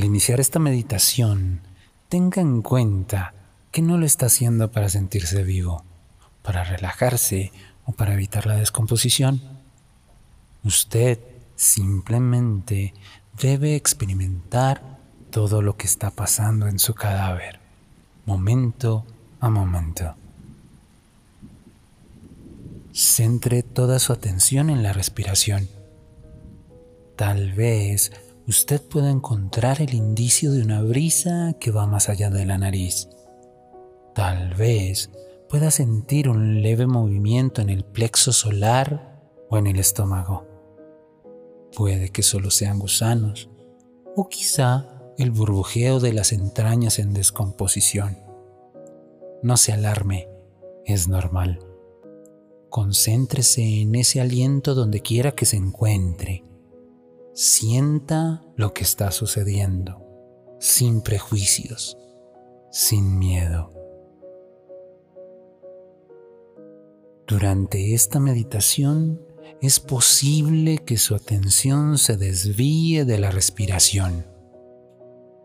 Al iniciar esta meditación, tenga en cuenta que no lo está haciendo para sentirse vivo, para relajarse o para evitar la descomposición. Usted simplemente debe experimentar todo lo que está pasando en su cadáver, momento a momento. Centre toda su atención en la respiración. Tal vez usted pueda encontrar el indicio de una brisa que va más allá de la nariz. Tal vez pueda sentir un leve movimiento en el plexo solar o en el estómago. Puede que solo sean gusanos o quizá el burbujeo de las entrañas en descomposición. No se alarme, es normal. Concéntrese en ese aliento donde quiera que se encuentre. Sienta lo que está sucediendo, sin prejuicios, sin miedo. Durante esta meditación es posible que su atención se desvíe de la respiración.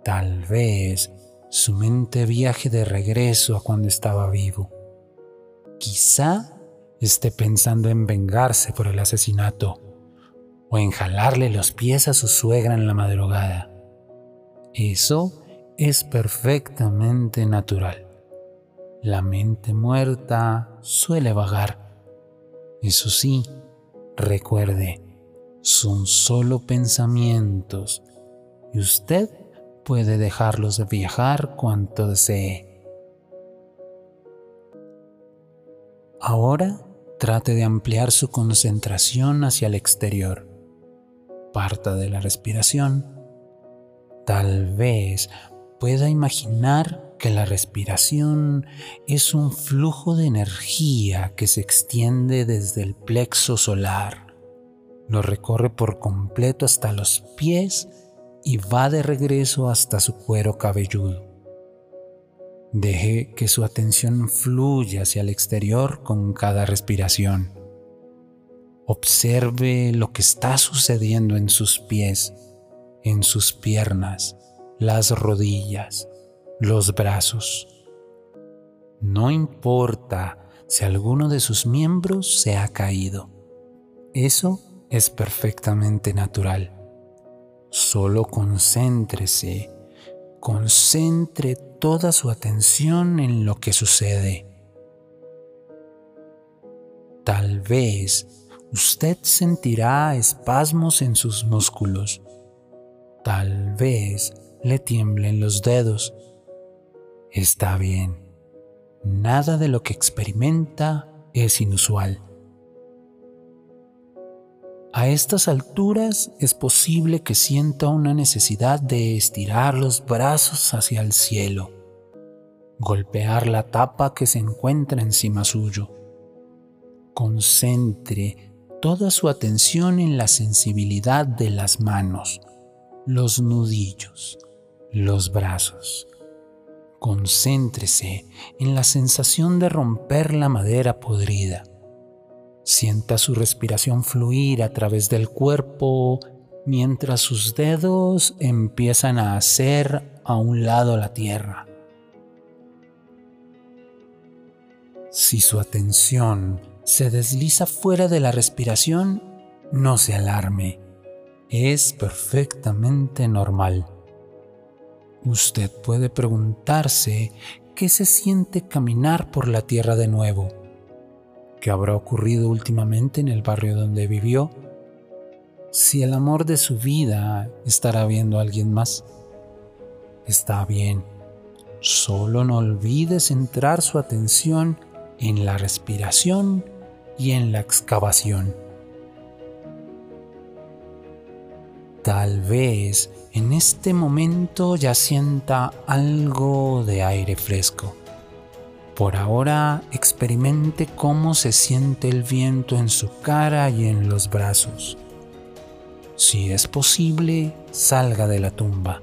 Tal vez su mente viaje de regreso a cuando estaba vivo. Quizá esté pensando en vengarse por el asesinato o en jalarle los pies a su suegra en la madrugada. Eso es perfectamente natural. La mente muerta suele vagar. Eso sí, recuerde, son solo pensamientos y usted puede dejarlos de viajar cuanto desee. Ahora trate de ampliar su concentración hacia el exterior. Parta de la respiración. Tal vez pueda imaginar que la respiración es un flujo de energía que se extiende desde el plexo solar. Lo recorre por completo hasta los pies y va de regreso hasta su cuero cabelludo. Deje que su atención fluya hacia el exterior con cada respiración. Observe lo que está sucediendo en sus pies, en sus piernas, las rodillas, los brazos. No importa si alguno de sus miembros se ha caído. Eso es perfectamente natural. Solo concéntrese, concentre toda su atención en lo que sucede. Tal vez usted sentirá espasmos en sus músculos. Tal vez le tiemblen los dedos. Está bien. Nada de lo que experimenta es inusual. A estas alturas es posible que sienta una necesidad de estirar los brazos hacia el cielo, golpear la tapa que se encuentra encima suyo. Concentre toda su atención en la sensibilidad de las manos, los nudillos, los brazos. Concéntrese en la sensación de romper la madera podrida Sienta su respiración fluir a través del cuerpo mientras sus dedos empiezan a hacer a un lado la tierra. Si su atención se desliza fuera de la respiración, no se alarme. Es perfectamente normal. Usted puede preguntarse qué se siente caminar por la tierra de nuevo ¿Qué habrá ocurrido últimamente en el barrio donde vivió? Si el amor de su vida estará viendo a alguien más. Está bien, solo no olvide centrar su atención en la respiración y en la excavación. Tal vez en este momento ya sienta algo de aire fresco. Por ahora experimente cómo se siente el viento en su cara y en los brazos. Si es posible, salga de la tumba.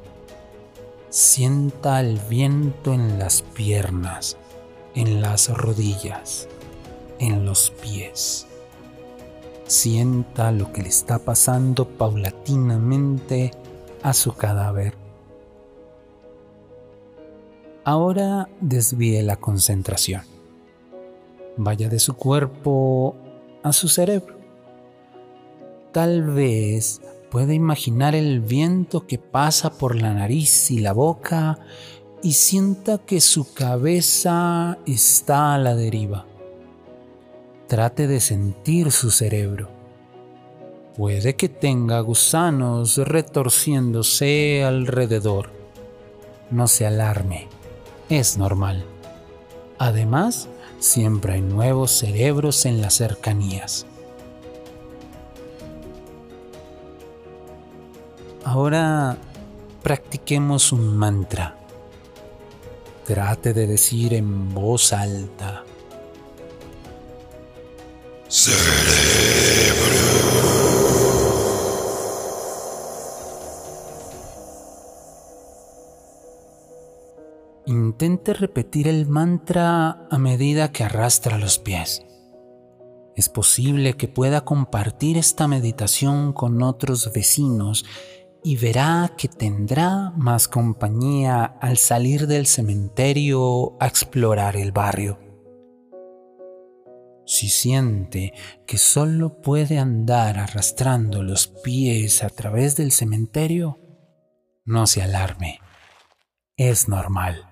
Sienta el viento en las piernas, en las rodillas, en los pies. Sienta lo que le está pasando paulatinamente a su cadáver Ahora desvíe la concentración. Vaya de su cuerpo a su cerebro. Tal vez puede imaginar el viento que pasa por la nariz y la boca y sienta que su cabeza está a la deriva. Trate de sentir su cerebro. Puede que tenga gusanos retorciéndose alrededor. No se alarme, es normal. Además, siempre hay nuevos cerebros en las cercanías. Ahora practiquemos un mantra. Trate de decir en voz alta. Cerebro. Intente repetir el mantra a medida que arrastra los pies. Es posible que pueda compartir esta meditación con otros vecinos y verá que tendrá más compañía al salir del cementerio a explorar el barrio. Si siente que solo puede andar arrastrando los pies a través del cementerio, no se alarme. Es normal.